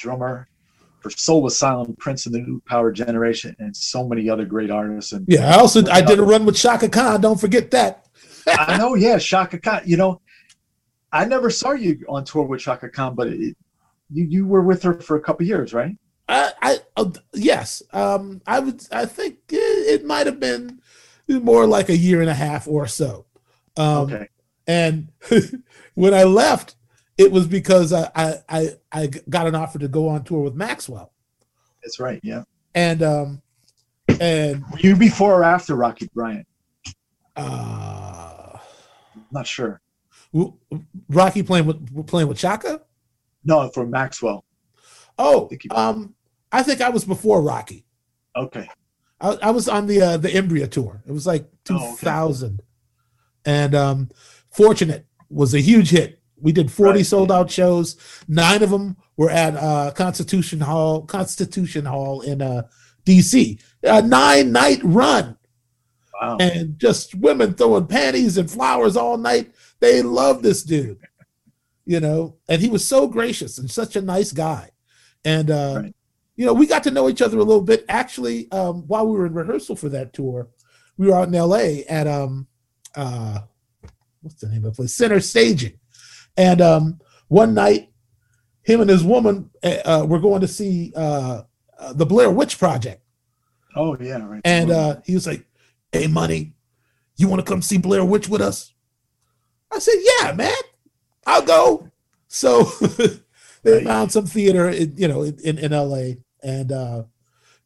drummer for Soul Asylum, Prince and the New Power Generation, and so many other great artists. And yeah, I also I did a run with Chaka Khan. Don't forget that. I know, yeah, Chaka Khan. You know, I never saw you on tour with Chaka Khan, but it, you you were with her for a couple years, right? I, I uh, yes, um, I would. I think it, it might have been more like a year and a half or so. Um, okay. And when I left, it was because I, I I got an offer to go on tour with Maxwell. That's right. Yeah. And um, and were you before or after Rocky Bryant? Uh, not sure. Rocky playing with playing with Chaka? No, for Maxwell. Oh, I um, I think I was before Rocky. Okay. I, I was on the uh, the Embrya tour. It was like 2000, oh, okay. and um, Fortunate was a huge hit. We did 40 right. sold out shows. Nine of them were at uh, Constitution Hall, Constitution Hall in uh, DC. A nine night run. Wow. And just women throwing panties and flowers all night. They love this dude, you know, and he was so gracious and such a nice guy. And, uh, right. you know, we got to know each other a little bit. Actually, um, while we were in rehearsal for that tour, we were out in LA at, um, uh, what's the name of the place? Center Staging. And um, one night, him and his woman uh, were going to see uh, uh, the Blair Witch Project. Oh, yeah, right. And uh, he was like, hey, money, you want to come see Blair Witch with us? I said, yeah, man, I'll go. So they right. found some theater, in, you know, in, in LA and uh,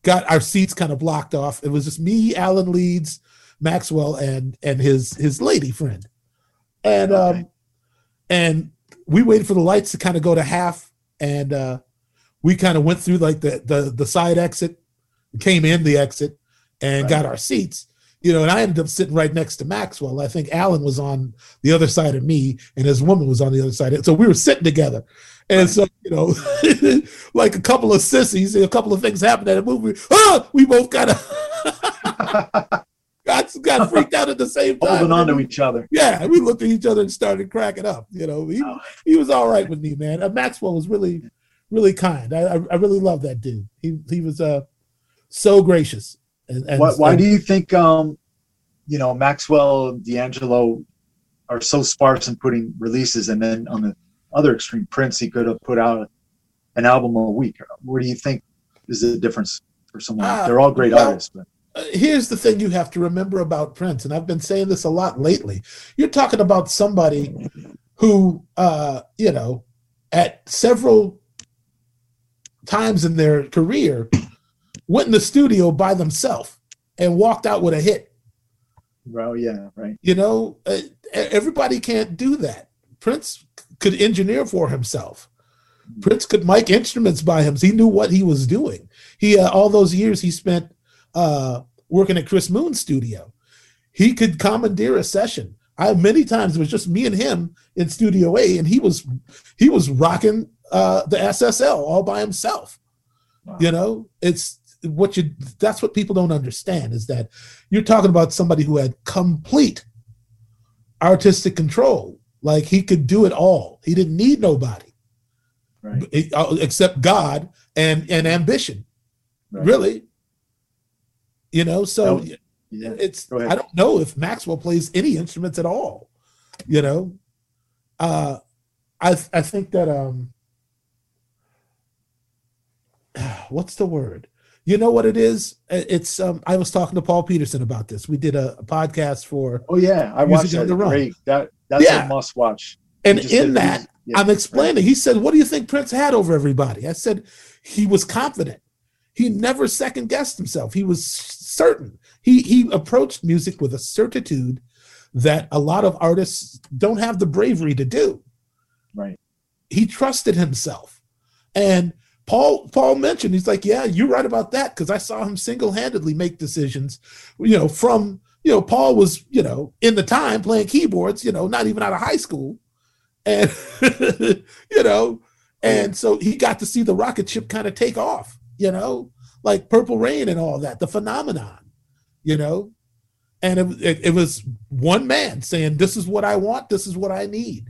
got our seats kind of blocked off. It was just me, Alan Leeds, Maxwell, and and his his lady friend. And okay. And we waited for the lights to kind of go to half, and uh, we kind of went through like the the the side exit, came in the exit, and right. got our seats you know, and I ended up sitting right next to Maxwell. I think Alan was on the other side of me, and his woman was on the other side. So we were sitting together. And right. so, you know, like a couple of sissies, a couple of things happened at a movie. Oh, we both kind of got, got freaked out at the same time. Holding on to each other. Yeah, we looked at each other and started cracking up. You know, he, oh. he was all right with me, man. Uh, Maxwell was really, really kind. I, I, really love that dude. He he was uh so gracious and, and, why, why and, do you think, um, you know, Maxwell, D'Angelo are so sparse in putting releases, and then on the other extreme, Prince, he could have put out an album a week. What do you think is the difference for someone? Uh, They're all great well, artists, but. Uh, here's the thing you have to remember about Prince, and I've been saying this a lot lately. You're talking about somebody who, uh, you know, at several times in their career went in the studio by themselves and walked out with a hit. Well, yeah, right. You know, uh, everybody can't do that. Prince could engineer for himself. Prince could mic instruments by him. He knew what he was doing. He uh, all those years he spent uh, working at Chris Moon's studio. He could commandeer a session. I many times it was just me and him in Studio A, and he was he was rocking uh, the SSL all by himself. Wow. You know, it's what you that's what people don't understand is that you're talking about somebody who had complete artistic control like he could do it all he didn't need nobody right. Uh, except god and and ambition right. really you know so yeah. it's i don't know if maxwell plays any instruments at all you know uh i i think that um what's the word you know what it is? It's um, I was talking to Paul Peterson about this. We did a, a podcast for. Oh yeah, I watched that. Great. That that's yeah. a must watch. And in that, yeah, I'm explaining. Right. He said, "What do you think Prince had over everybody?" I said, "He was confident. He never second guessed himself. He was certain. He he approached music with a certitude that a lot of artists don't have the bravery to do. Right. He trusted himself, and." Paul Paul mentioned he's like, yeah, you're right about that because I saw him single handedly make decisions, you know, from you know Paul was you know in the time playing keyboards, you know, not even out of high school, and you know, and so he got to see the rocket ship kind of take off, you know, like Purple Rain and all that, the phenomenon, you know, and it, it, it was one man saying, "This is what I want, this is what I need,"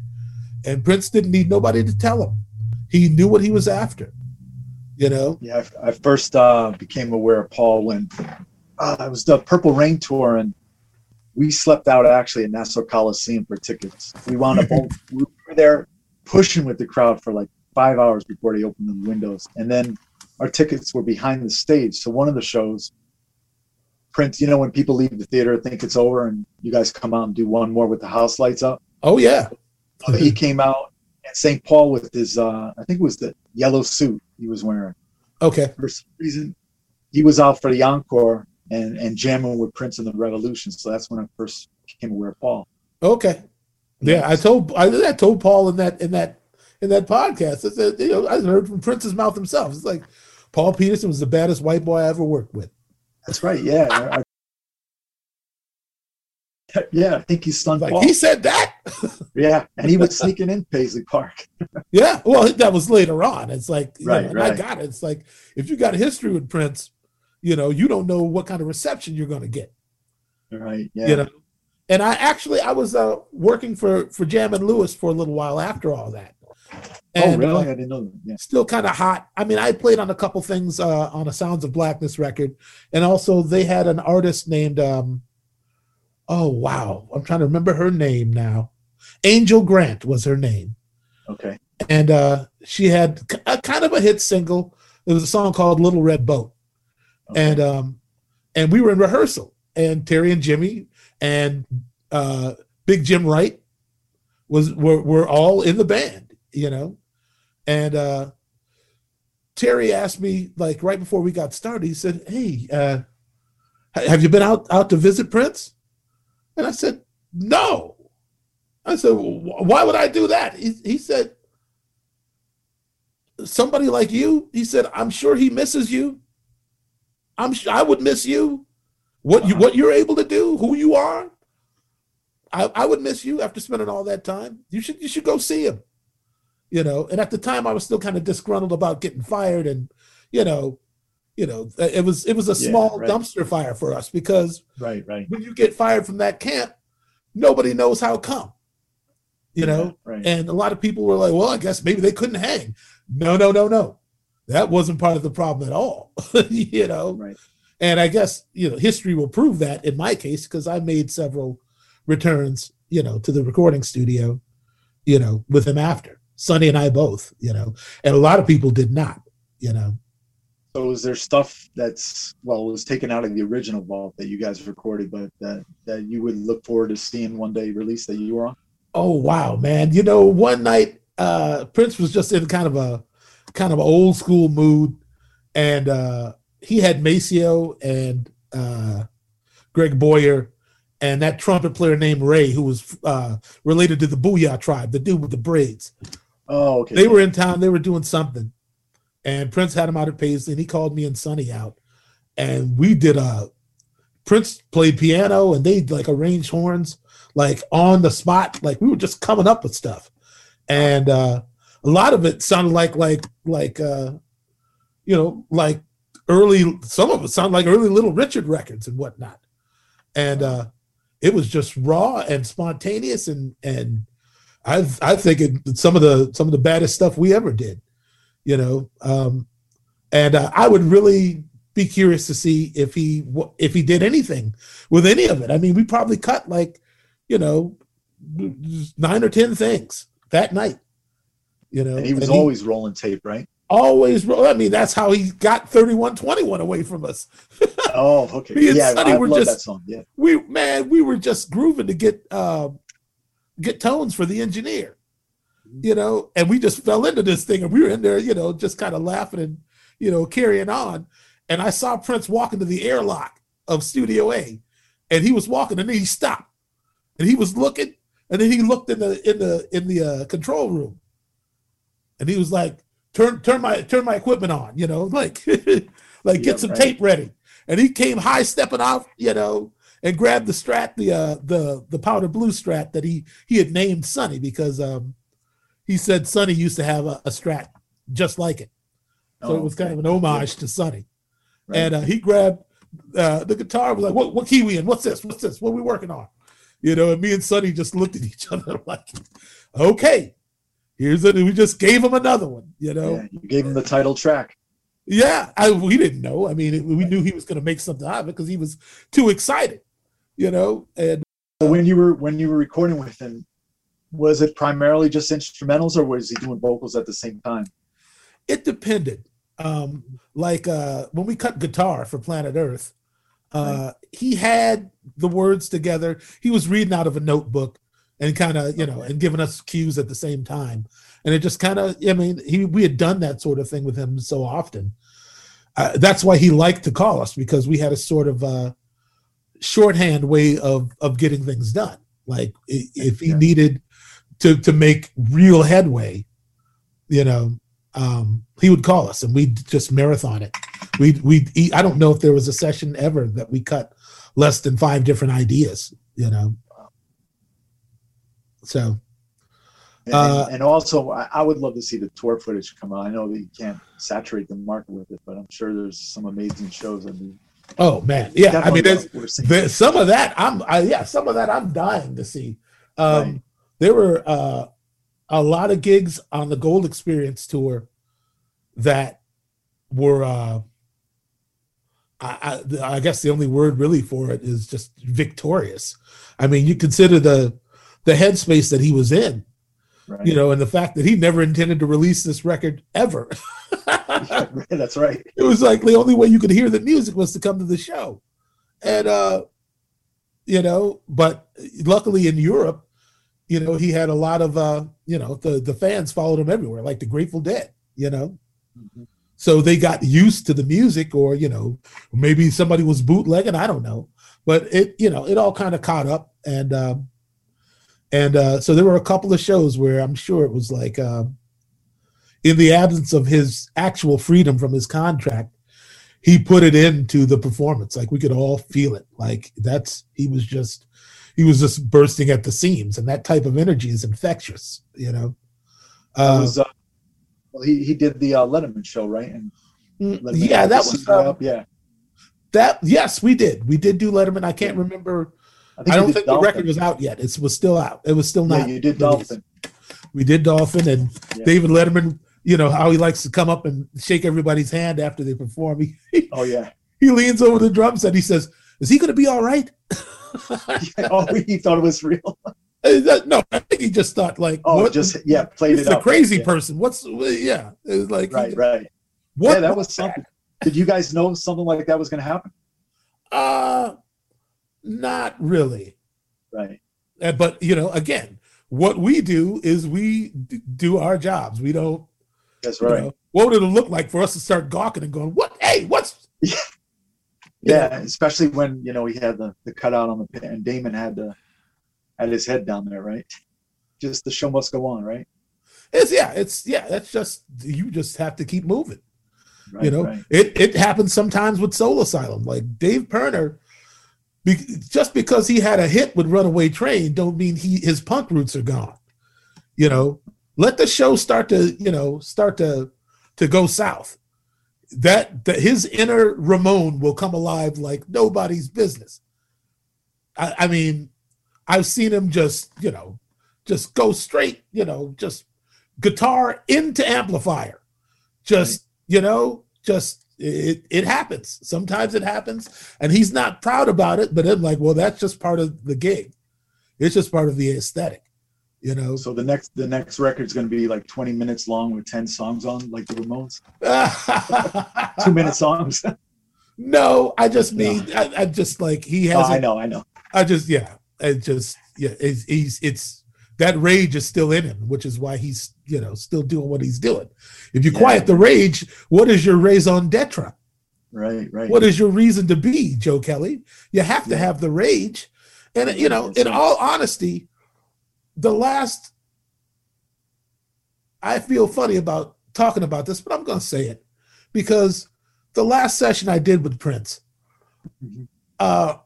and Prince didn't need nobody to tell him; he knew what he was after You know? Yeah, I, I first uh, became aware of Paul when uh, it was the Purple Rain tour, and we slept out actually at Nassau Coliseum for tickets. We wound up we were there pushing with the crowd for like five hours before they opened the windows, and then our tickets were behind the stage. So one of the shows, Prince, you know, when people leave the theater, think it's over, and you guys come out and do one more with the house lights up. Oh yeah, he came out at St. Paul with his, uh, I think it was the yellow suit he was wearing. Okay. For some reason, he was out for the encore and and jamming with Prince and the Revolution. So that's when I first became aware of Paul. Okay. Yeah, I told I, I told Paul in that in that in that podcast. I said, you know, I heard from Prince's mouth himself. It's like Paul Peterson was the baddest white boy I ever worked with. That's right. Yeah. I, yeah, I think he's stunned. Like Paul. he said that. yeah, and he was sneaking in Paisley Park. yeah, well, that was later on. It's like, right, know, right. I got it. It's like if you got a history with Prince, you know, you don't know what kind of reception you're going to get. Right. Yeah. You know, and I actually I was uh, working for for Jam and Lewis for a little while after all that. Oh, And, oh, really? uh, I didn't know that. Yeah. still kind of hot. I mean, I played on a couple things uh, on a Sounds of Blackness record, and also they had an artist named, um, oh wow, I'm trying to remember her name now. Angel Grant was her name, Okay. and uh, she had a kind of a hit single. It was a song called "Little Red Boat," okay. and um, and we were in rehearsal, and Terry and Jimmy and uh, Big Jim Wright was were were all in the band, you know, and uh, Terry asked me like right before we got started. He said, "Hey, uh, have you been out out to visit Prince?" And I said, "No." I said, "Wh- "Why would I do that?" He, he said, "Somebody like you." He said, "I'm sure he misses you. I'm sure I would miss you. What you what you're able to do, who you are. I, I would miss you after spending all that time. You should you should go see him." You know and at the time i was still kind of disgruntled about getting fired and you know you know uh, it was it was a Yeah, small right. dumpster fire for us because Right. Right. when you get fired from that camp nobody knows how come you know Yeah, right. and a lot of people were like well i guess maybe they couldn't hang no no no no that wasn't part of the problem at all you know right. and I guess, you know, history will prove that in my case, because I made several returns, you know, to the recording studio, you know, with him after. Sonny and I both, you know, and a lot of people did not, you know. So is there stuff that's well was taken out of the original vault that you guys recorded, but that that you would look forward to seeing one day released that you were on? Oh wow, man. You know, one night uh Prince was just in kind of a kind of old school mood and uh he had Maceo and uh Greg Boyer and that trumpet player named Ray who was uh related to the Booyah tribe, the dude with the braids. Oh, okay. They were in town, they were doing something. And Prince had him out of Paisley and he called me and Sonny out. And we did a Prince played piano and they like arranged horns like on the spot. Like we were just coming up with stuff. And uh a lot of it sounded like like like uh you know like early some of it sounded like early little Richard records and whatnot. And uh it was just raw and spontaneous and and I I think it, some of the some of the baddest stuff we ever did, you know. Um, and uh, I would really be curious to see if he if he did anything with any of it. I mean, we probably cut like, you know, nine or ten things that night. You know, and he was and always rolling tape, right? always. Roll. I mean, that's how he got thirty one twenty one away from us. Oh, okay. Me and yeah, Sonny I were love just- that song. Yeah. we man, we were just grooving to get um get tones for the engineer, you know, and we just fell into this thing and we were in there, you know, just kind of laughing and you know carrying on. And I saw Prince walking to the airlock of Studio A, and he was walking, and then he stopped, and he was looking, and then he looked in the in the in the uh, control room, and he was like, "Turn turn my turn my equipment on," you know, like like Yeah, get some right. tape ready. And he came high stepping off, you know, and grabbed the strat, the uh, the the powder blue strat that he he had named Sonny because um he said Sonny used to have a, a strat just like it, so Oh, it was kind okay. of an homage to Sonny. Right. And uh, he grabbed uh, the guitar, was like, "What what key we in? What's this? What's this? What are we working on?" You know, and me and Sonny just looked at each other like, "Okay, here's it." We just gave him another one, you know. yeah, you gave him the title track. Yeah, I, we didn't know. I mean, it, we knew he was going to make something out of it because he was too excited, you know. And when you were when you were recording with him, was it primarily just instrumentals, or was he doing vocals at the same time? It depended. Um, like uh, when we cut guitar for Planet Earth, uh, right. he had the words together. He was reading out of a notebook and kind of you know and giving us cues at the same time and it just kind of i mean he we had done that sort of thing with him so often uh, that's why he liked to call us because we had a sort of uh, shorthand way of of getting things done like if he needed to to make real headway you know um, he would call us and we'd just marathon it we we i don't know if there was a session ever that we cut less than five different ideas you know so and, uh, and also, I would love to see the tour footage come out. I know that you can't saturate the market with it, but I'm sure there's some amazing shows. I mean, oh man, yeah. I mean, there's, there's, some of that. I'm, I, yeah, some of that I'm dying to see. Um, right. There were uh, a lot of gigs on the Gold Experience tour that were. Uh, I, I, I guess the only word really for it is just victorious. I mean, you consider the the headspace that he was in Right. You know, and the fact that he never intended to release this record ever. That's right. It was like the only way you could hear the music was to come to the show. And uh you know, but luckily in Europe, you know, he had a lot of uh, you know, the the fans followed him everywhere, like the Grateful Dead, you know. Mm-hmm. So they got used to the music, or you know, maybe somebody was bootlegging, I don't know. But it, you know, it all kind of caught up and um and uh, so there were a couple of shows where I'm sure it was like, uh, in the absence of his actual freedom from his contract, he put it into the performance. Like we could all feel it. Like that's he was just he was just bursting at the seams, and that type of energy is infectious. You know. Uh, was, uh, well, he he did the uh, Letterman show, right? And mm, yeah, that was uh, yeah. That yes, we did. We did do Letterman. I can't remember I, I don't think Dolphin. the record was out yet. It was still out. It was still not. Yeah, you did Dolphin. We did Dolphin, and yeah. David Letterman. You know how he likes to come up and shake everybody's hand after they perform. He, oh yeah. He leans over the drum set. He says, "Is he going to be all right?" yeah, oh, he thought it was real. No, I think he just thought like, oh, what, just yeah, played it. The crazy yeah. person. What's yeah? It was like right, right. What? Yeah, that was something. Did you guys know something like that was going to happen? Uh not really. Right. Uh, but you know, again, what we do is we d- do our jobs. We don't. That's right. You know, what would it look like for us to start gawking and going, "What? Hey, what's?" Yeah. Yeah, especially when you know he had the, the cutout on the pin, and Damon had the had his head down there, right? Just the show must go on, right? It's yeah, it's yeah. That's just you just have to keep moving. Right, you know, right. it it happens sometimes with Soul Asylum. Like Dave Pirner, be, just because he had a hit with Runaway Train, don't mean he his punk roots are gone. You know, let the show start to you know start to to go south. That that his inner Ramone will come alive like nobody's business. I, I mean, I've seen him just you know just go straight you know just guitar into amplifier, just you know just it, it happens. Sometimes it happens, and he's not proud about it. But I'm like, well, that's just part of the gig. It's just part of the aesthetic, you know. So the next the next record's going to be like 20 minutes long with 10 songs on, like the Ramones. Two minute songs. no, I just mean no. I, I, just like he has. Oh, I know, I know. I just yeah, it just yeah, it's, he's it's that rage is still in him, which is why he's you know still doing what he's doing. If you yeah. quiet the rage, what is your raison d'etre? Right, right. What is your reason to be, Joe Kelly? You have to have the rage, and you know, in all honesty, the last. I feel funny about talking about this, but I'm going to say it because the last session I did with Prince, mm-hmm. uh,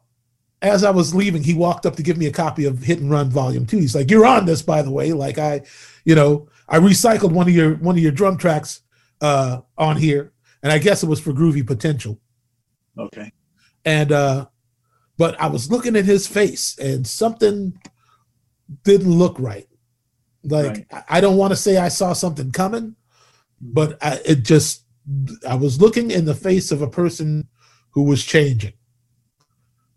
as I was leaving, he walked up to give me a copy of Hit and Run Volume Two. He's like, "You're on this, by the way." Like I, you know, I recycled one of your one of your drum tracks uh, on here, and I guess it was for Groovy Potential. Okay. And uh, but I was looking at his face, and something didn't look right. Like right. I don't want to say I saw something coming, but I, it just I was looking in the face of a person who was changing.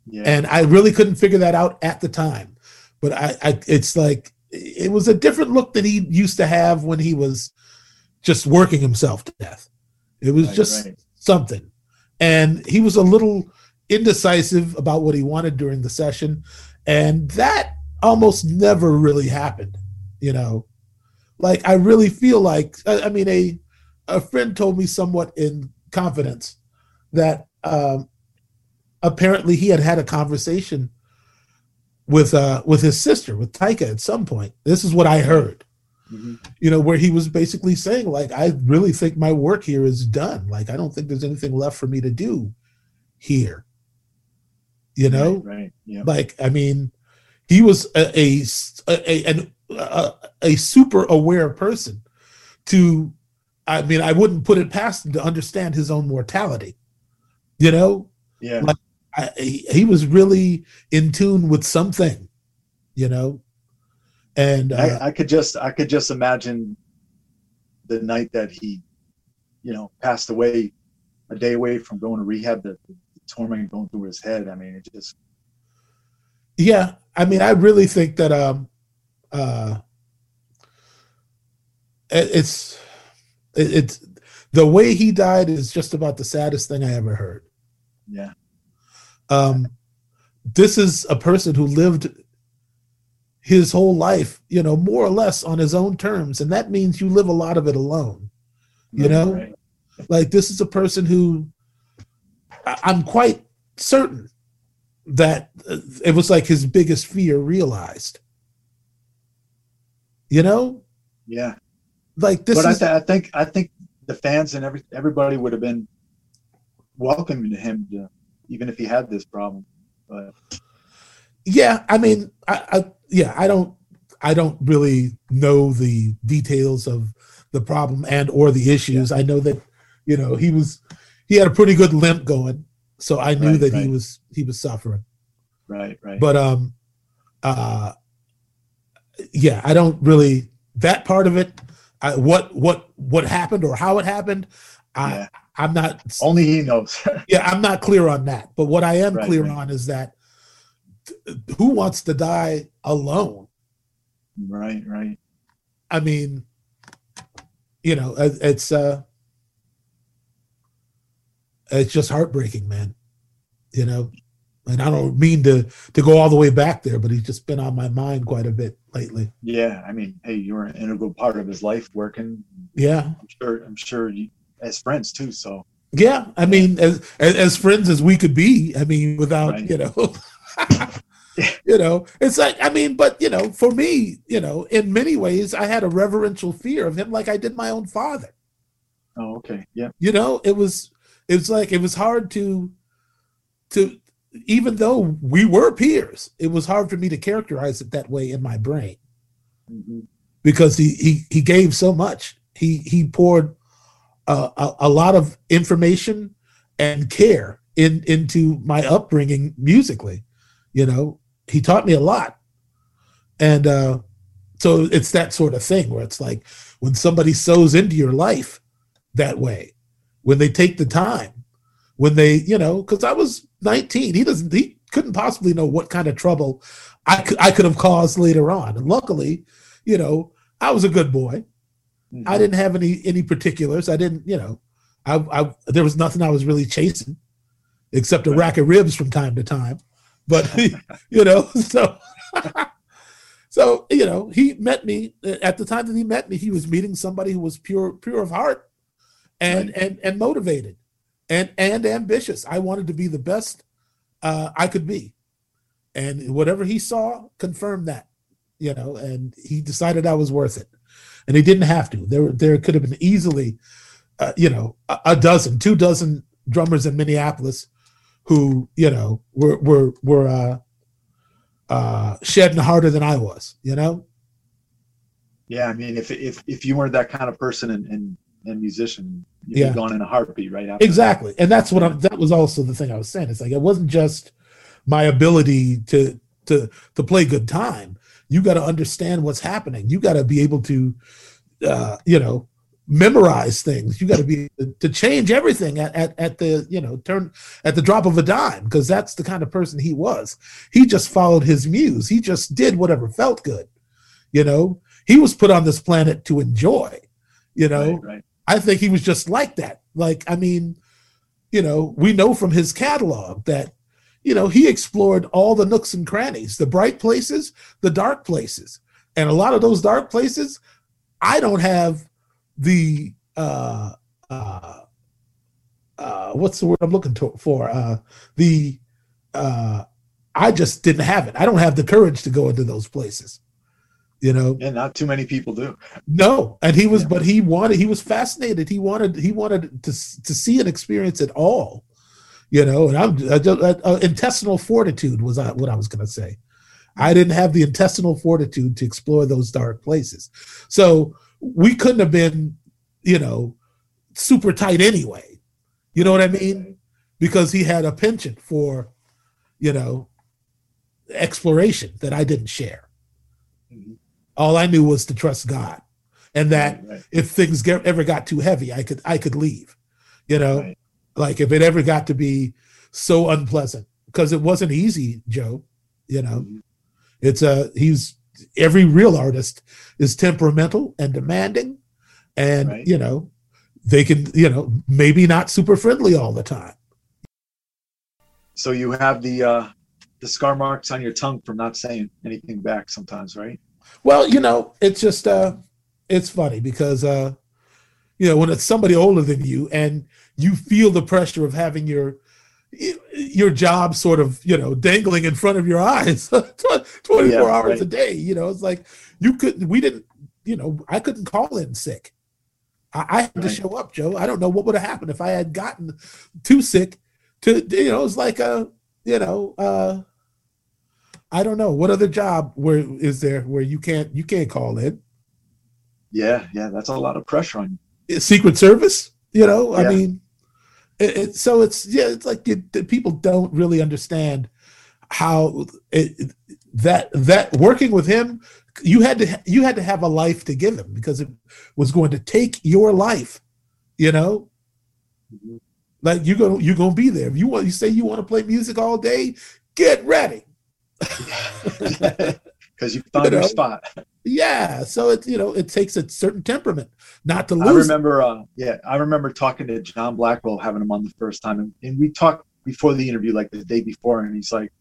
Yeah. And I really couldn't figure that out at the time. But I, I it's like it was a different look than he used to have when he was just working himself to death. It was Right, just right. something. And he was a little indecisive about what he wanted during the session. And that almost never really happened, you know. Like I really feel like I, I mean a a friend told me somewhat in confidence that um apparently he had had a conversation with uh with his sister with Tyka at some point. This is what I heard Mhm. you know, where he was basically saying, like, I really think my work here is done. Like, I don't think there's anything left for me to do here. You know, Right. right. Yeah. like, I mean, he was a a a, an, a, a super aware person. To, I mean, I wouldn't put it past him to understand his own mortality. You know, Yeah. like- I, he, he was really in tune with something. You know, and uh, I, I could just I could just imagine the night that he, you know, passed away, a day away from going to rehab. The, the torment going through his head. I mean, it just Yeah, I mean, I really think that um, uh, it, it's it, it's the way he died is just about the saddest thing I ever heard. yeah. Um, this is a person who lived his whole life, you know, more or less on his own terms, and that means you live a lot of it alone. You Right, know? right. Like this is a person who I- I'm quite certain that uh, it was like his biggest fear realized. You know, Yeah. like this but I, is th- I think I think the fans and every everybody would have been welcoming to him, to, even if he had this problem. But yeah. I mean, I, I yeah, I don't I don't really know the details of the problem and or the issues. I know that you know he was he had a pretty good limp going, so I knew Right, that he was he was suffering. right, right. but um uh yeah i don't really that part of it I, what what what happened or how it happened i Yeah. i'm not Only he knows. yeah i'm not clear on that but what i am Right, clear right. on is that th- who wants to die alone right, right. i mean you know it- it's uh it's just heartbreaking man you know and i don't mean to to go all the way back there but he's just been on my mind quite a bit lately Yeah, I mean, hey, you were an integral part of his life, working. yeah I'm sure. I'm sure you, as friends too. So Yeah, I mean, as as, friends as we could be, I mean, without Right. you know, you know, it's like I mean, but you know, for me, you know, in many ways, I had a reverential fear of him, like I did my own father. Oh, okay. Yeah. You know, it was it was like it was hard to to even though we were peers, it was hard for me to characterize it that way in my brain Mhm. because he he he gave so much. He he poured a, a, a lot of information and care in into my upbringing musically. You know, he taught me a lot, and uh, so it's that sort of thing where it's like when somebody sows into your life that way, when they take the time, when they you know, because I was 19, he doesn't he couldn't possibly know what kind of trouble I could I could have caused later on, and luckily, you know, I was a good boy. Mhm. I didn't have any any particulars. I didn't, you know, I, I there was nothing I was really chasing, except a Right. rack of ribs from time to time. But you know, so so you know, he met me at the time that he met me. He was meeting somebody who was pure pure of heart, and Right. and and motivated, and and ambitious. I wanted to be the best uh, I could be, and whatever he saw confirmed that. You know, and he decided I was worth it and he didn't have to. There, there could have been easily, uh, you know, a, a dozen, two dozen drummers in Minneapolis who, you know, were were were uh, uh, shedding harder than I was. You know, Yeah, I mean, if if if you weren't that kind of person and and, and musician, you'd Yeah. gone in a heartbeat right after. exactly, and that's what I'm. That was also the thing I was saying. It's like it wasn't just my ability to to to play good time. You got to understand what's happening. You got to be able to, uh, you know, memorize things. You got to be to change everything at, at, at the you know turn at the drop of a dime because that's the kind of person he was. He just followed his muse. He just did whatever felt good. You know, he was put on this planet to enjoy. You know, Right, right. I think he was just like that. Like, I mean, you know, we know from his catalog that, you know, he explored all the nooks and crannies, the bright places, the dark places. And a lot of those dark places, I don't have the uh uh uh what's the word I'm looking to, for? Uh the uh I just didn't have it. I don't have the courage to go into those places. You know, Yeah, not too many people do. no, and he was, Yeah. but he wanted, he was fascinated. He wanted, he wanted to to see and experience it all, you know. And I'm I just, uh, uh, intestinal fortitude was uh, what I was going to say. I didn't have the intestinal fortitude to explore those dark places, so we couldn't have been, you know, super tight anyway. You know what I mean? Because he had a penchant for, you know, exploration that I didn't share. All I knew was to trust God, and that Right, if things get, ever got too heavy, I could I could leave. You know, Right. like if it ever got to be so unpleasant, because it wasn't easy, Joe. You know, Mhm. it's a he's every real artist is temperamental and demanding, and Right. you know they can you know maybe not super friendly all the time. So you have the uh, the scar marks on your tongue from not saying anything back sometimes, right? Well, you know, it's just uh it's funny because uh you know, when it's somebody older than you and you feel the pressure of having your your job sort of, you know, dangling in front of your eyes 24 Yeah, hours right. a day, you know, it's like you could we didn't, you know, I couldn't call in sick. I, I had to show up, Joe. I don't know what would have happened if I had gotten too sick to you know, it's like a, you know, uh I don't know what other job where is there where you can't you can't call in Yeah, yeah, that's a lot of pressure on you. Secret Service. You know, I mean, it, it, so it's yeah, it's like the people don't really understand how it, it- that that working with him, you had to you had to have a life to give him because it was going to take your life. You know, Mhm. like you're gonna you're gonna be there. If you want, you say you want to play music all day, get ready. Because you found your know, spot. Yeah, so it you know it takes a certain temperament not to lose. I remember, uh, yeah, I remember talking to John Blackwell, having him on the first time, and, and we talked before the interview, like the day before, and he's like,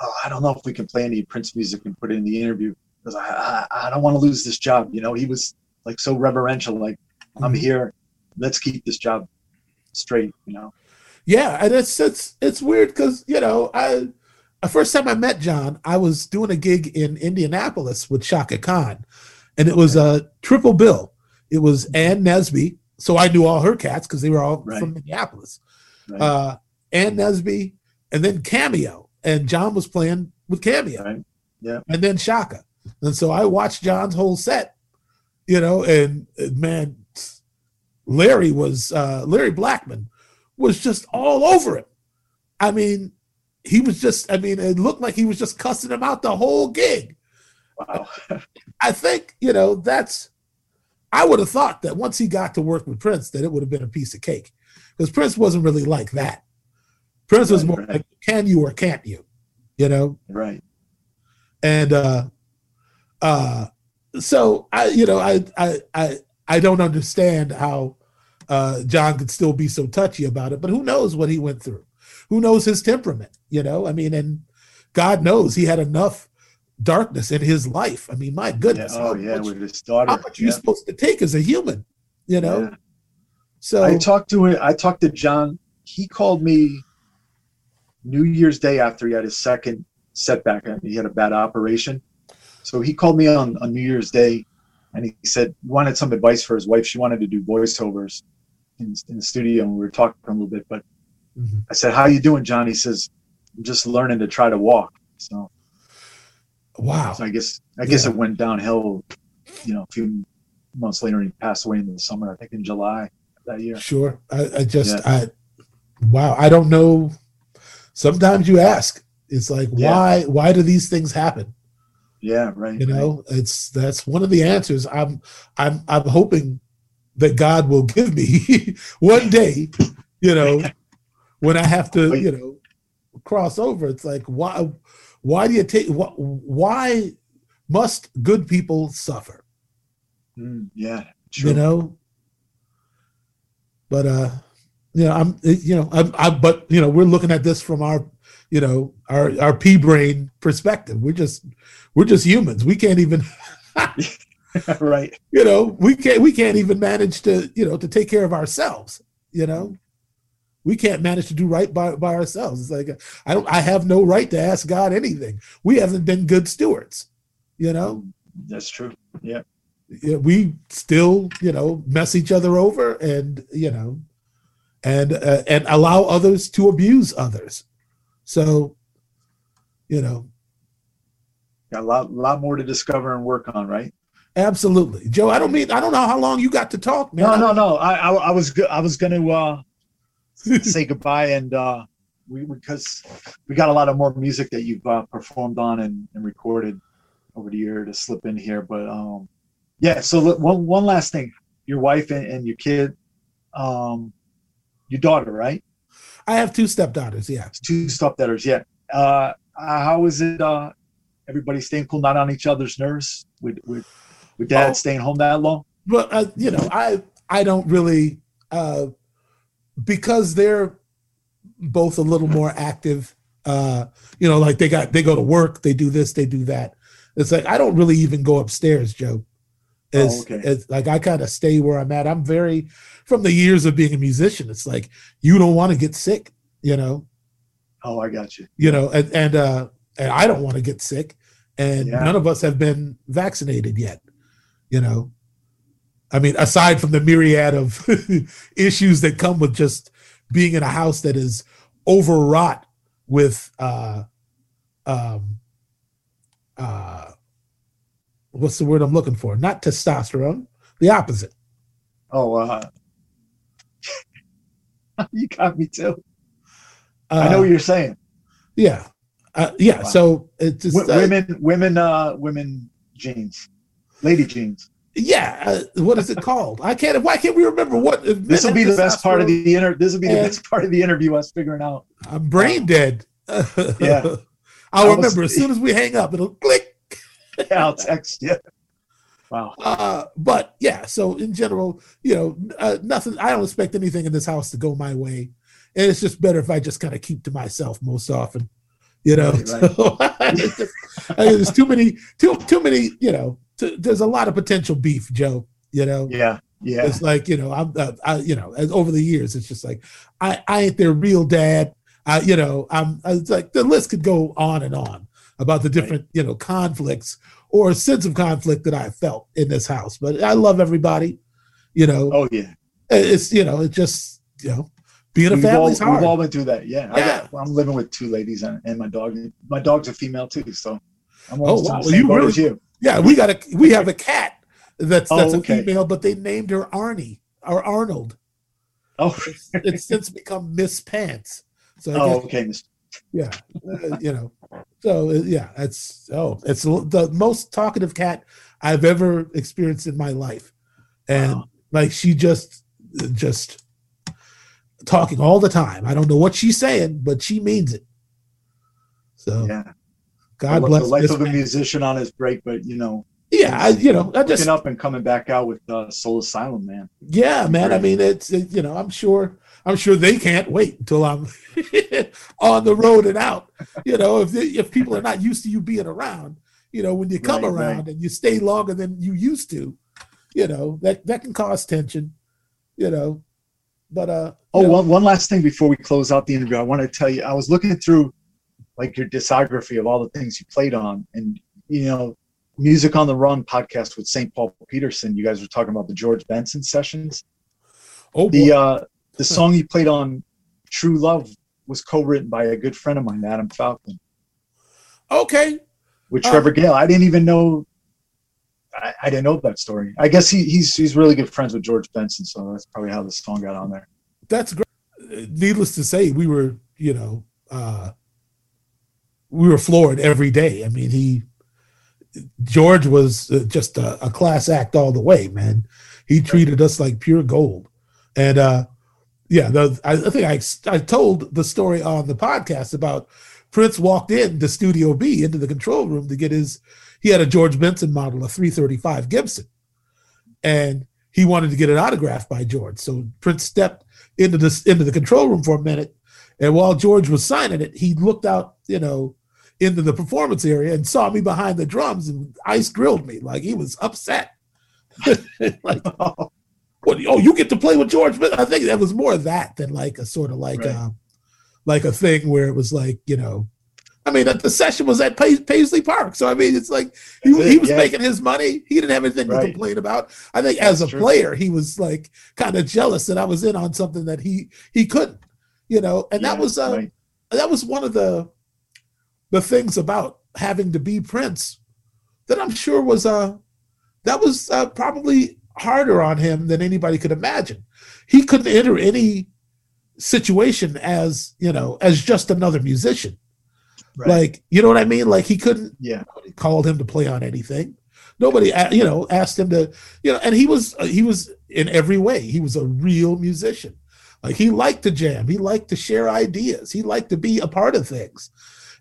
"Oh, I don't know if we can play any Prince music and put it in the interview because I, I, I don't want to lose this job." You know, he was like so reverential, like, "I'm Mhm. here, let's keep this job straight." You know, Yeah, and it's it's it's weird because you know I the first time I met John, I was doing a gig in Indianapolis with Chaka Khan, and it was a triple bill. It was Ann Nesby, so I knew all her cats because they were all Right. from Minneapolis. right? Uh, Ann Nesby, and then Cameo, and John was playing with Cameo, right? Yeah, and then Chaka, and so I watched John's whole set, you know, and uh, man, Larry was uh, Larry Blackmon was just all over it. I mean, he was just, I mean, it looked like he was just cussing him out the whole gig. wow. I think, you know, that's, I would have thought that once he got to work with Prince, that it would have been a piece of cake. Because Prince wasn't really like that. Prince was Right, more right. like, can you or can't you? You know? right. and uh uh so i you know i i i, I don't understand how uh john could still be so touchy about it but who knows what he went through who knows his temperament you know i mean and god knows he had enough darkness in his life i mean my Yeah. goodness Oh how yeah, much, with his daughter. how much are you supposed to take as a human you know Yeah. so I talked to him. I talked to John. He called me New Year's Day after he had his second setback. I mean, he had a bad operation, so he called me on on New Year's Day, and he said he wanted some advice for his wife. She wanted to do voiceovers in, in the studio, and we were talking a little bit. But Mhm. I said, "How you doing, John?" He says, "I'm just learning to try to walk." So, wow so I guess I guess Yeah. it went downhill. You know, a few months later, he passed away in the summer. I think in July that year. Sure. I, I just Yeah. I wow, I don't know. Sometimes you ask. It's like Yeah. why why do these things happen? Yeah, right. You right. know, it's that's one of the answers. I'm I'm I'm hoping that God will give me one day, you know, when I have to, you know, cross over. It's like why why do you take why, why must good people suffer? Mm, yeah, true. you know. But uh, you know, I'm you know, I'm, I but you know, we're looking at this from our you know our our pea brain perspective. We're just we're just humans. We can't even. right. You know, we can't we can't even manage to you know to take care of ourselves. You know, we can't manage to do right by, by ourselves. It's like I don't I have no right to ask God anything. We haven't been good stewards, you know. That's true. Yeah. yeah we still, you know, mess each other over and, you know, and uh, and allow others to abuse others. So, you know, got a lot lot more to discover and work on, right? Absolutely, Joe. I don't mean I don't know how long you got to talk. Man. No, no, no. I I, I was I was going to uh, say goodbye and uh, we because we got a lot of more music that you've uh, performed on and, and recorded over the year to slip in here. But um, yeah, so one one last thing, your wife and, and your kid, um, your daughter, right? I have two stepdaughters. Yeah, two stepdaughters. Yeah. Uh, how is it? Uh, everybody staying cool, not on each other's nerves with with, with dad oh, staying home that long. But uh, you know, I I don't really. Uh, because they're both a little more active uh you know like they got they go to work they do this they do that. It's like i don't really even go upstairs joe. It's, oh, okay. it's like i kind of stay where i'm at. I'm very from the years of being a musician it's like you don't want to get sick you know? Oh i got you. You know and and uh and i don't want to get sick and yeah. none of us have been vaccinated yet you know I mean, aside from the myriad of issues that come with just being in a house that is overwrought with uh um uh what's the word I'm looking for? Not testosterone, the opposite. Oh uh you got me too. Uh, I know what you're saying. Yeah. Uh, yeah, wow. so it's just, w- women women uh women jeans. Lady jeans yeah, uh, what is it called? I can't. Why can't we remember what? This will be the best part of the inter. This will be the best part of the interview. Us figuring out. I'm brain dead. yeah, I'll remember as soon as we hang up. It'll click. yeah, I'll text you. Wow. Uh, but yeah, so in general, you know, uh, nothing. I don't expect anything in this house to go my way, and it's just better if I just kind of keep to myself most often. You know, right, right. So, there's too many, too too many. You know, to, there's a lot of potential beef, Joe. You know. Yeah. Yeah. It's like you know, I'm, uh, I, you know, as over the years, it's just like I, I ain't their real dad. I, you know, I'm. It's like the list could go on and on about the different, right. you know, conflicts or a sense of conflict that I felt in this house. But I love everybody. You know. Oh yeah. It's you know, it's just you know, being a hard. We've all been through that. Yeah. yeah. I am living with two ladies and, and, my dog. My dog's a female too, so I'm almost oh, wow. well, you really, you. Yeah, we got a we have a cat that's that's oh, okay. a female, but they named her Arnie or Arnold. Oh, it's, it's since become Miss Pants. So oh, okay, yeah, uh, you know, so uh, yeah, it's oh, it's the most talkative cat I've ever experienced in my life, and wow. like she just just talking all the time. I don't know what she's saying, but she means it. So yeah, God the, bless the life of a musician on his break, but you know. Yeah, I, you know, I just up and coming back out with uh, Soul Asylum, man. Yeah, man. Great. I mean, it's it, you know, I'm sure, I'm sure they can't wait until I'm on the road and out. You know, if they, if people are not used to you being around, you know, when you come right, around right. and you stay longer than you used to, you know, that that can cause tension. You know, but uh. Oh, know, one, one last thing before we close out the interview, I want to tell you, I was looking through like your discography of all the things you played on. And you know music on the run podcast with st paul peterson you guys were talking about the george benson sessions. Oh the boy. uh the song you played on true love was co-written by a good friend of mine adam falcon. Okay. With trevor uh, gale. I didn't even know I, I, didn't know that story. I guess he, he's he's really good friends with george benson so that's probably how the song got on there. That's great. Needless to say we were you know uh we were floored every day. I mean, he George was uh, just a, a, class act all the way, man. He treated us like pure gold. And uh, yeah, the, I, I think I I told the story on the podcast about Prince walked in to Studio B into the control room to get his. He had a George Benson model, a 335 Gibson, and he wanted to get an autograph by George. So Prince stepped into the into the control room for a minute, and while George was signing it, he looked out, you know, into the performance area and saw me behind the drums and ice grilled me like he was upset. like, what, oh, you get to play with George. But I think that was more of that than like a sort of like right. a like a thing where it was like you know. I mean, the session was at Paisley Park, so I mean, it's like he, he was yeah. making his money. He didn't have anything right. to complain about. I think That's as a true. player, he was like kind of jealous that I was in on something that he he couldn't, you know. And yeah, that was uh, right. that was one of the the things about having to be Prince that I'm sure was uh that was uh, probably harder on him than anybody could imagine. He couldn't enter any situation as you know as just another musician. Right. Like you know what I mean? Like he couldn't. Yeah. called him to play on anything. Nobody, you know, asked him to, you know, and he was he was in every way. He was a real musician. Like he liked to jam. He liked to share ideas. He liked to be a part of things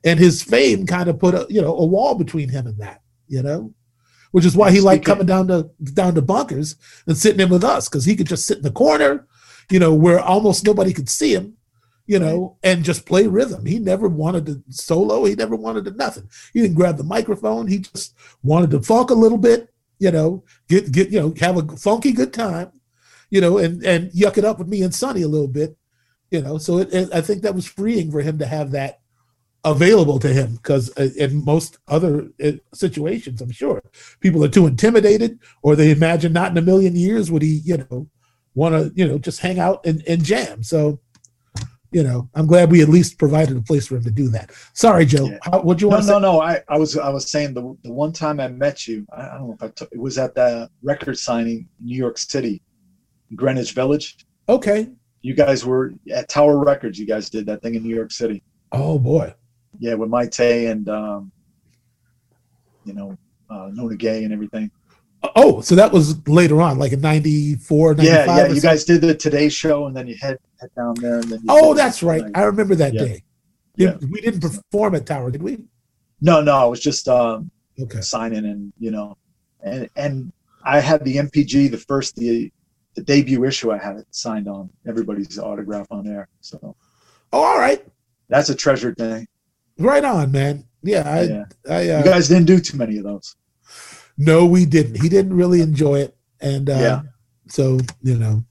and his fame kind of put a you know a wall between him and that you know? Which is why he liked coming down to down to bunkers and sitting in with us because he could just sit in the corner you know where almost nobody could see him you know and just play rhythm. He never wanted to solo. He never wanted to nothing. He didn't grab the microphone. He just wanted to funk a little bit you know get get you know have a funky good time you know and and yuck it up with me and sonny a little bit you know? So it, it, i think that was freeing for him to have that available to him because uh, in most other uh, situations i'm sure. People are too intimidated or they imagine not in a million years would he you know want to you know just hang out and, and jam. So you know i'm glad we at least provided a place for him to do that. Sorry joe. Yeah. How, what you want no no no I, I was i was saying the, the one time i met you i, I don't know if i took it was at the record signing in new york city greenwich village. Okay. You guys were at tower records you guys did that thing in new york city. Oh boy yeah, with Mayte and um, you know uh, Nona Gaye and everything. Oh, so that was later on, like in 94, 95 Yeah, yeah. You guys did the Today Show, and then you head head down there, and then. oh, that's right. I remember that yeah. day. Yeah. We didn't perform at Tower, did we? No, no. It was just um, okay. signing, and you know, and and I had the MPG, the first the the debut issue. I had it signed on everybody's autograph on there. So. Oh, all right. That's a treasured thing. Right on, man. Yeah, I, yeah. I uh, you guys didn't do too many of those. No, we didn't. He didn't really enjoy it, and uh, yeah. so you know,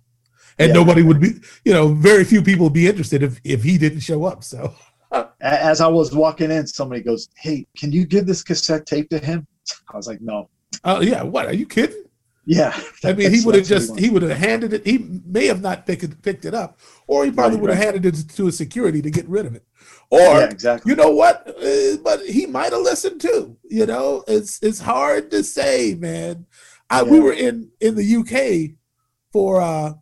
and yeah. nobody would be, you know, very few people would be interested if if he didn't show up. So, as I was walking in, somebody goes, "Hey, can you give this cassette tape to him?" I was like, "No." Oh uh, yeah, what are you kidding? Yeah, I mean, he would have just he would have handed it. He may have not picked it, picked it up, or he probably right, would have right. handed it to a security to get rid of it. Or yeah, exactly. you know what? Uh, but he might have listened too. You know, it's it's hard to say, man. I, yeah. We were in in the UK for uh,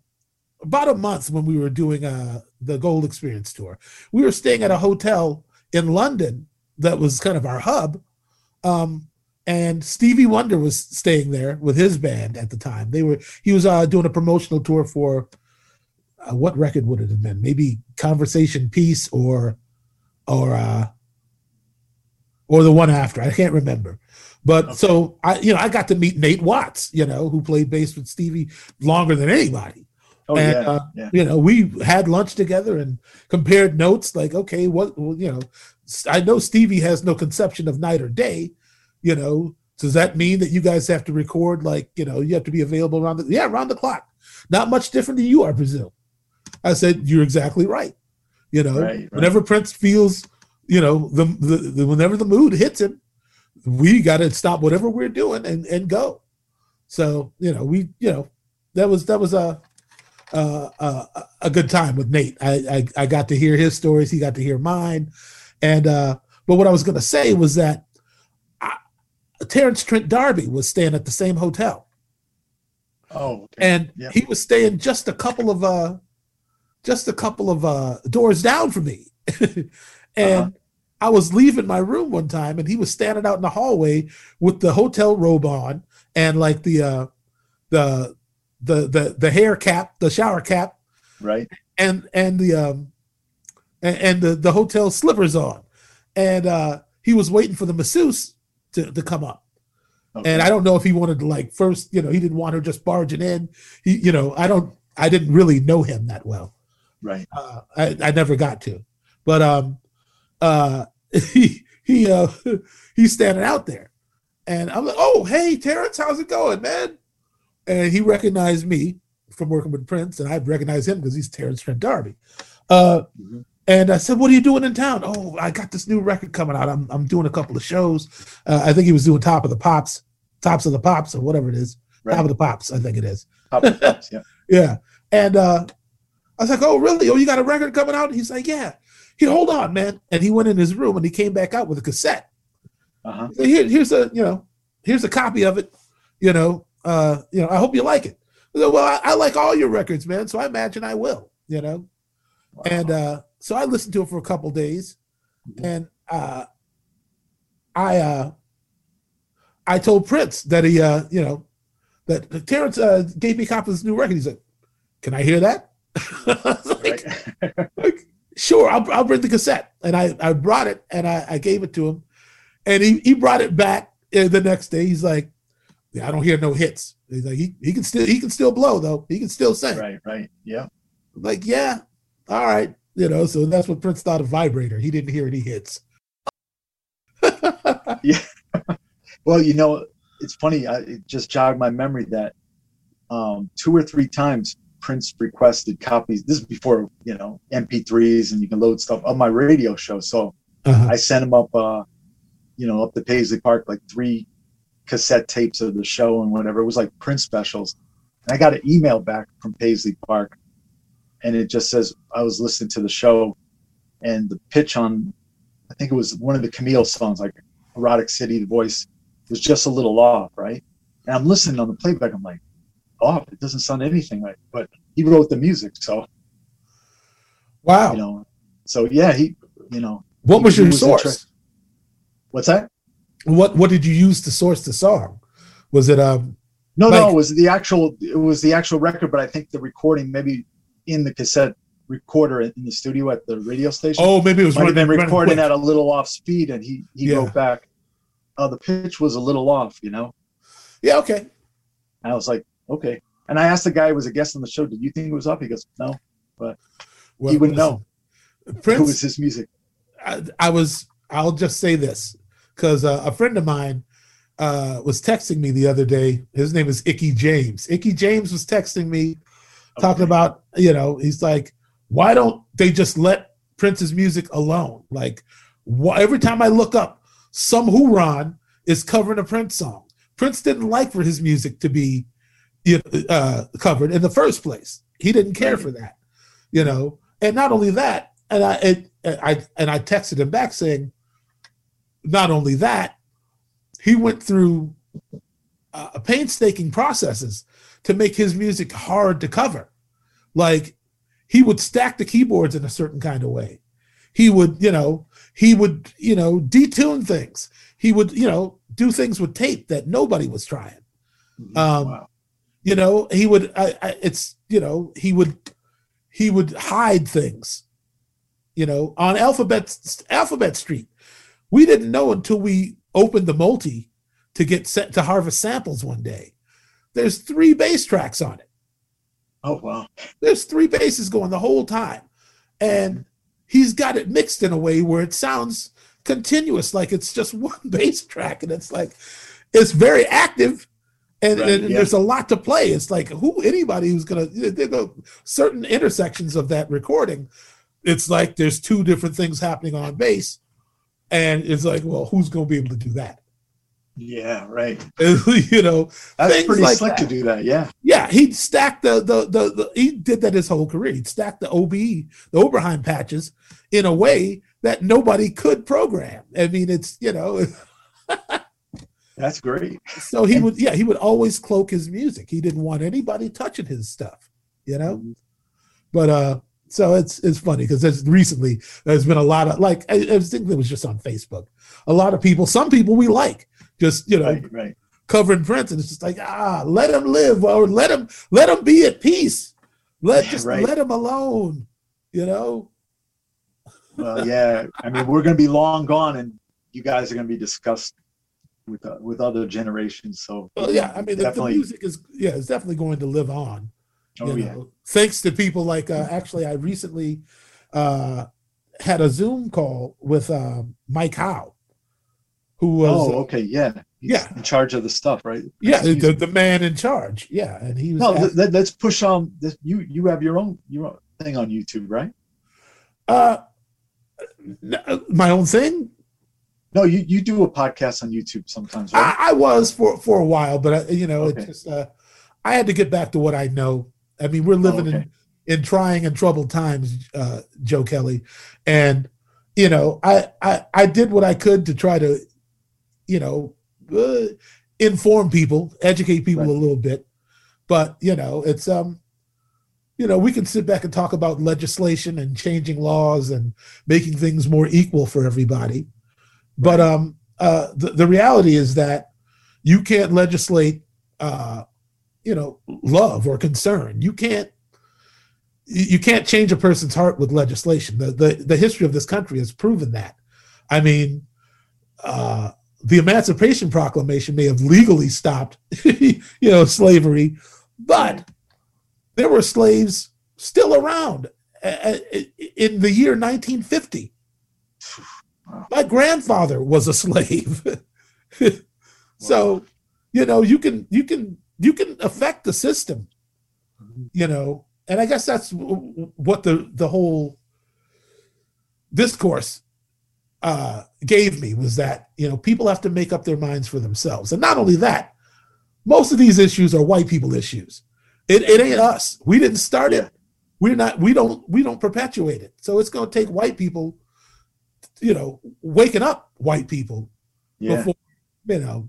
about a month when we were doing uh, the Gold Experience tour. We were staying at a hotel in London that was kind of our hub. Um, and Stevie Wonder was staying there with his band at the time. They were he was uh, doing a promotional tour for uh, what record would it have been? Maybe Conversation Peace or or uh or the one after. I can't remember. But okay. so I you know I got to meet Nate Watts, you know, who played bass with Stevie longer than anybody. Oh, and yeah, uh, yeah. you know, we had lunch together and compared notes like okay, what well, you know, I know Stevie has no conception of night or day, you know, does that mean that you guys have to record like you know you have to be available around the yeah around the clock. Not much different than you are brazil. I said you're exactly right. You know right, right. whenever prince feels you know the, the, the whenever the mood hits him we got to stop whatever we're doing and and go. So you know we you know that was that was a a, a good time with nate. I, I i got to hear his stories. He got to hear mine. And uh but what i was going to say was that Terence Trent D'Arby was staying at the same hotel. Oh, okay. and yep. he was staying just a couple of uh, just a couple of uh doors down from me, and uh-huh. I was leaving my room one time, and he was standing out in the hallway with the hotel robe on and like the uh the the the the hair cap, the shower cap, right, and and the um and, and the the hotel slippers on, and uh he was waiting for the masseuse to to come up. Okay. And I don't know if he wanted to like first, you know, he didn't want her just barging in. He, you know, I don't, I didn't really know him that well. Right. Uh, I, I never got to, but um, uh, he he uh he's standing out there, and I'm like, oh hey Terence, how's it going, man? And he recognized me from working with Prince, and I recognized him because he's Terence Trent D'Arby. Uh, mm-hmm. And I said, "What are you doing in town?" Oh, I got this new record coming out. I'm I'm doing a couple of shows. Uh, I think he was doing Top of the Pops, Tops of the Pops, or whatever it is. Right. Top of the Pops, I think it is. Top of the Pops, yeah. yeah. And uh, I was like, "Oh, really? Oh, you got a record coming out?" he's like, "Yeah." He hold on, man. And he went in his room and he came back out with a cassette. Uh-huh. Here, here's a you know, here's a copy of it. You know, uh, you know, I hope you like it. Said, well, I, I, like all your records, man. So I imagine I will. You know, wow. and uh, so I listened to it for a couple days, mm-hmm. and uh, I uh, I told Prince that he uh, you know that Terence uh, gave me a copy of this new record. He's like, "Can I hear that?" like, like, sure, I'll, I'll bring the cassette. And I, I brought it and I, I gave it to him. And he, he brought it back uh, the next day. He's like, yeah, I don't hear no hits. He's like, he, he can still he can still blow though. He can still sing. Right, right. Yeah. I'm like, yeah, all right. You know, so that's what Prince thought of Vibrator. He didn't hear any hits. yeah. well, you know, it's funny. I, it just jogged my memory that um, two or three times Prince requested copies. This is before you know MP3s and you can load stuff of my radio show. So uh-huh. I sent him up, uh, you know, up to Paisley Park like three cassette tapes of the show and whatever. It was like Prince specials. And I got an email back from Paisley Park, and it just says I was listening to the show, and the pitch on, I think it was one of the Camille songs, like Erotic City. The voice was just a little off, right? And I'm listening on the playback. I'm like, off. It doesn't sound anything like. But he wrote the music, so wow. You know, so yeah, he. You know, what was your was source? Inter- What's that? What What did you use to source the song? Was it um? No, like, no, it was the actual. It was the actual record, but I think the recording maybe in the cassette recorder in the studio at the radio station. Oh, maybe it was might have been recording at a little off speed, and he he yeah. wrote back, "Oh, the pitch was a little off," you know. Yeah. Okay. I was like, okay. And I asked the guy who was a guest on the show, "Did you think it was up?" He goes, "No," but well, he wouldn't know. Prince, it was his music. I, I was. I'll just say this because uh, a friend of mine uh, was texting me the other day. His name is Icky James. Icky James was texting me, talking about you know he's like, why don't they just let Prince's music alone? Like, wh- every time I look up, some hoorah is covering a Prince song. Prince didn't like for his music to be uh, covered in the first place. He didn't care for that, you know. And not only that, and I it, I and I texted him back saying, not only that, he went through uh, painstaking processes to make his music hard to cover. Like he would stack the keyboards in a certain kind of way. He would, you know, he would, you know, detune things. He would, you know, do things with tape that nobody was trying. Mm-hmm. Um, wow. You know, he would. I, I, it's you know he would he would hide things. You know, on Alphabet Alphabet Street, we didn't know until we opened the multi to get sent to harvest samples one day. There's three bass tracks on it. Oh wow! There's three basses going the whole time, and he's got it mixed in a way where it sounds continuous, like it's just one bass track, and it's like it's very active, and, right, and yeah. there's a lot to play. It's like who anybody who's gonna there go certain intersections of that recording. It's like there's two different things happening on bass, and it's like, well, who's gonna be able to do that? Yeah, right. you know, that's pretty like slick that. to do that. Yeah, yeah. He stacked the, the the the, he did that his whole career. He stacked the OB the Oberheim patches in a way that nobody could program. I mean, it's you know. That's great. So he would, yeah, he would always cloak his music. He didn't want anybody touching his stuff, you know. Mm-hmm. But uh, so it's it's funny because there's recently there's been a lot of like I, I think it was just on Facebook. A lot of people, some people we like, just you know, right, right. covering Prince, and it's just like ah, let him live or let him let him be at peace. Let just right. let him alone. You know. Well, yeah. I mean, we're going to be long gone, and you guys are going to be discussed with uh, with other generations. So well, yeah, I mean, definitely, the, music is yeah, it's definitely going to live on. Oh yeah. Know, thanks to people like uh, actually, I recently uh, had a Zoom call with uh, Mike Howe, who was oh okay yeah He's yeah in charge of the stuff right yeah the, the, man in charge yeah and he was no let, us push on this you you have your own your own thing on YouTube right uh my own thing no, you, you do a podcast on YouTube sometimes, right? I, I was for for a while, but I, uh, you know, okay. it just uh, I had to get back to what I know. I mean, we're living oh, okay. in in trying and troubled times, uh, Joe Kelly, and you know, I, I I did what I could to try to, you know, uh, inform people, educate people right. a little bit, but you know, it's um, you know, we can sit back and talk about legislation and changing laws and making things more equal for everybody but um, uh, the, the reality is that you can't legislate, uh, you know, love or concern. You can't you can't change a person's heart with legislation. The the, the history of this country has proven that. I mean, uh, the Emancipation Proclamation may have legally stopped, you know, slavery, but there were slaves still around uh, uh, in the year 1950. My grandfather was a slave. so, you know, you can you can you can affect the system. You know, and I guess that's what the the whole discourse uh, gave me was that you know people have to make up their minds for themselves, and not only that, most of these issues are white people issues. It, it ain't us. We didn't start it. We're not. We don't. We don't perpetuate it. So it's going to take white people you know, waking up white people yeah. before, you know,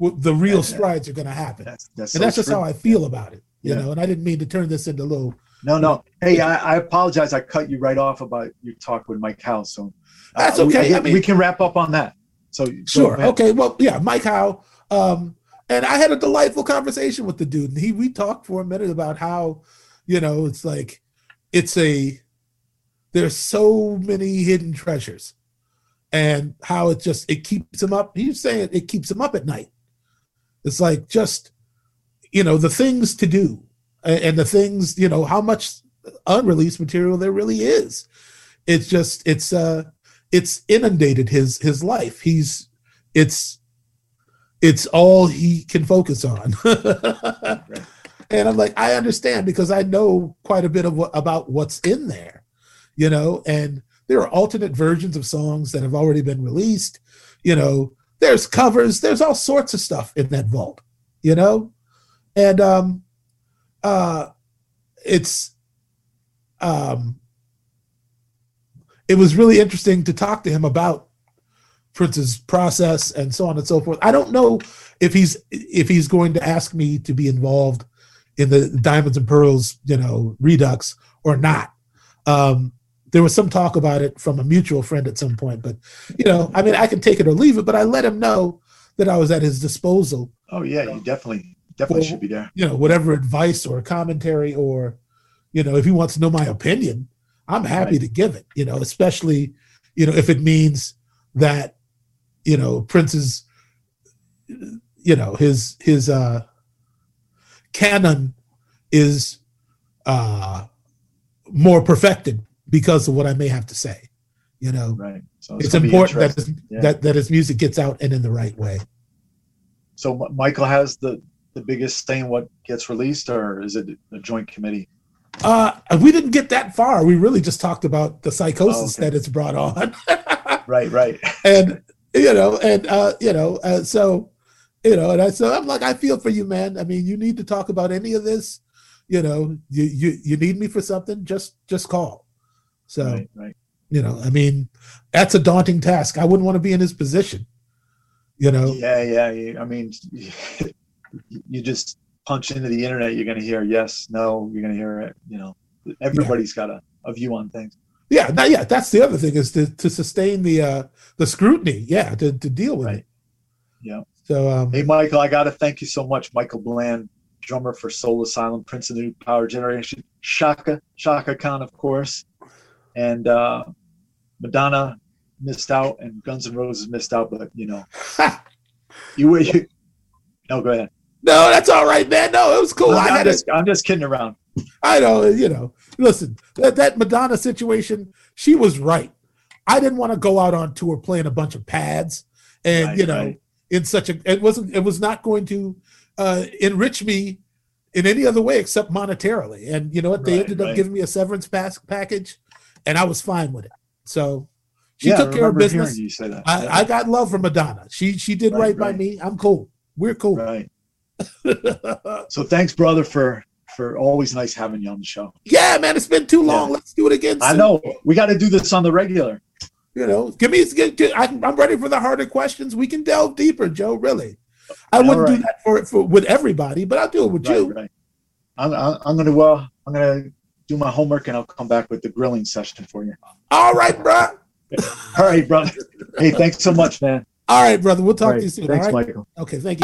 the real strides are going to happen. That's, that's and so that's just true. how I feel about it, you yeah. know. And I didn't mean to turn this into a little. No, no. Hey, I, I, apologize. I cut you right off about your talk with Mike Howe. So that's okay. We, I mean, we can wrap up on that. So sure. Okay. Well, yeah, Mike Howe. Um, and I had a delightful conversation with the dude, and he we talked for a minute about how, you know, it's like, it's a, there's so many hidden treasures and how it just it keeps him up. He's saying it keeps him up at night. It's like just you know the things to do and the things you know how much unreleased material there really is. It's just it's uh it's inundated his his life. He's it's it's all he can focus on. right. And I'm like, I understand because I know quite a bit of what, about what's in there, you know, and there are alternate versions of songs that have already been released. You know, there's covers, there's all sorts of stuff in that vault, you know? And um uh it's um it was really interesting to talk to him about Prince's process and so on and so forth. I don't know if he's if he's going to ask me to be involved in the Diamonds and Pearls, you know, Redux or not. Um, there was some talk about it from a mutual friend at some point, but you know, I mean, I can take it or leave it, but I let him know that I was at his disposal. Oh yeah, you definitely definitely for, should be there. You know, whatever advice or commentary or you know, if he wants to know my opinion, I'm happy right. to give it. You know, especially you know if it means that you know Prince's you know his his uh canon is uh more perfected because of what I may have to say. You know, right. So it's, it's important that his, yeah. that that his music gets out and in the right way. So Michael has the the biggest say in what gets released, or is it a joint committee? Uh, we didn't get that far. We really just talked about the psychosis oh, okay. that it's brought on. right, right. And you know, and uh, you know, uh, so you know, and I so I'm like, I feel for you, man. I mean, you need to talk about any of this. You know, you you you need me for something, just just call. So, right, right. you know, I mean, that's a daunting task. I wouldn't want to be in his position. You know. Yeah, yeah. I mean, you just punch into the internet, you're going to hear yes, no. You're going to hear it. You know, everybody's yeah. got a, a view on things. Yeah, now, yeah. That's the other thing is to, to sustain the uh the scrutiny. Yeah, to, to deal with right. it. Yeah. So, um, Hey, Michael, I got to thank you so much, Michael Bland, drummer for Soul Asylum, Prince of the New Power Generation, Chaka, Chaka Khan, of course, and uh, Madonna missed out, and Guns N' Roses missed out, but you know, you. You, no, go ahead. No, that's all right, man. No, it was cool. I I'm, had just, I'm just kidding around. I know, you know. Listen, that, that Madonna situation, she was right. I didn't want to go out on tour playing a bunch of pads, and Right, you know, right. in such a it wasn't it was not going to uh, enrich me in any other way except monetarily. And you know what? They Right, ended up giving me a severance pass package, and I was fine with it. So she yeah, took care of business. You say that. I, I got love for Madonna. She she did right, Right, by me. I'm cool. We're cool. right. So thanks, brother, for for always nice having you on the show. yeah, man, it's been too long. Yeah. Let's do it again. I know we got to do this on the regular. You know, give me. I'm I'm ready for the harder questions. We can delve deeper, Joe. Really, I All wouldn't do that for for with everybody, but I'll do it with Right, you. right. I'm, I'm gonna well, I'm gonna do my homework and I'll come back with the grilling session for you. All right, bro. All right, brother. Hey, thanks so much, man. All right, brother. We'll talk All to you soon. Thanks, right. Michael. Okay. Thank you.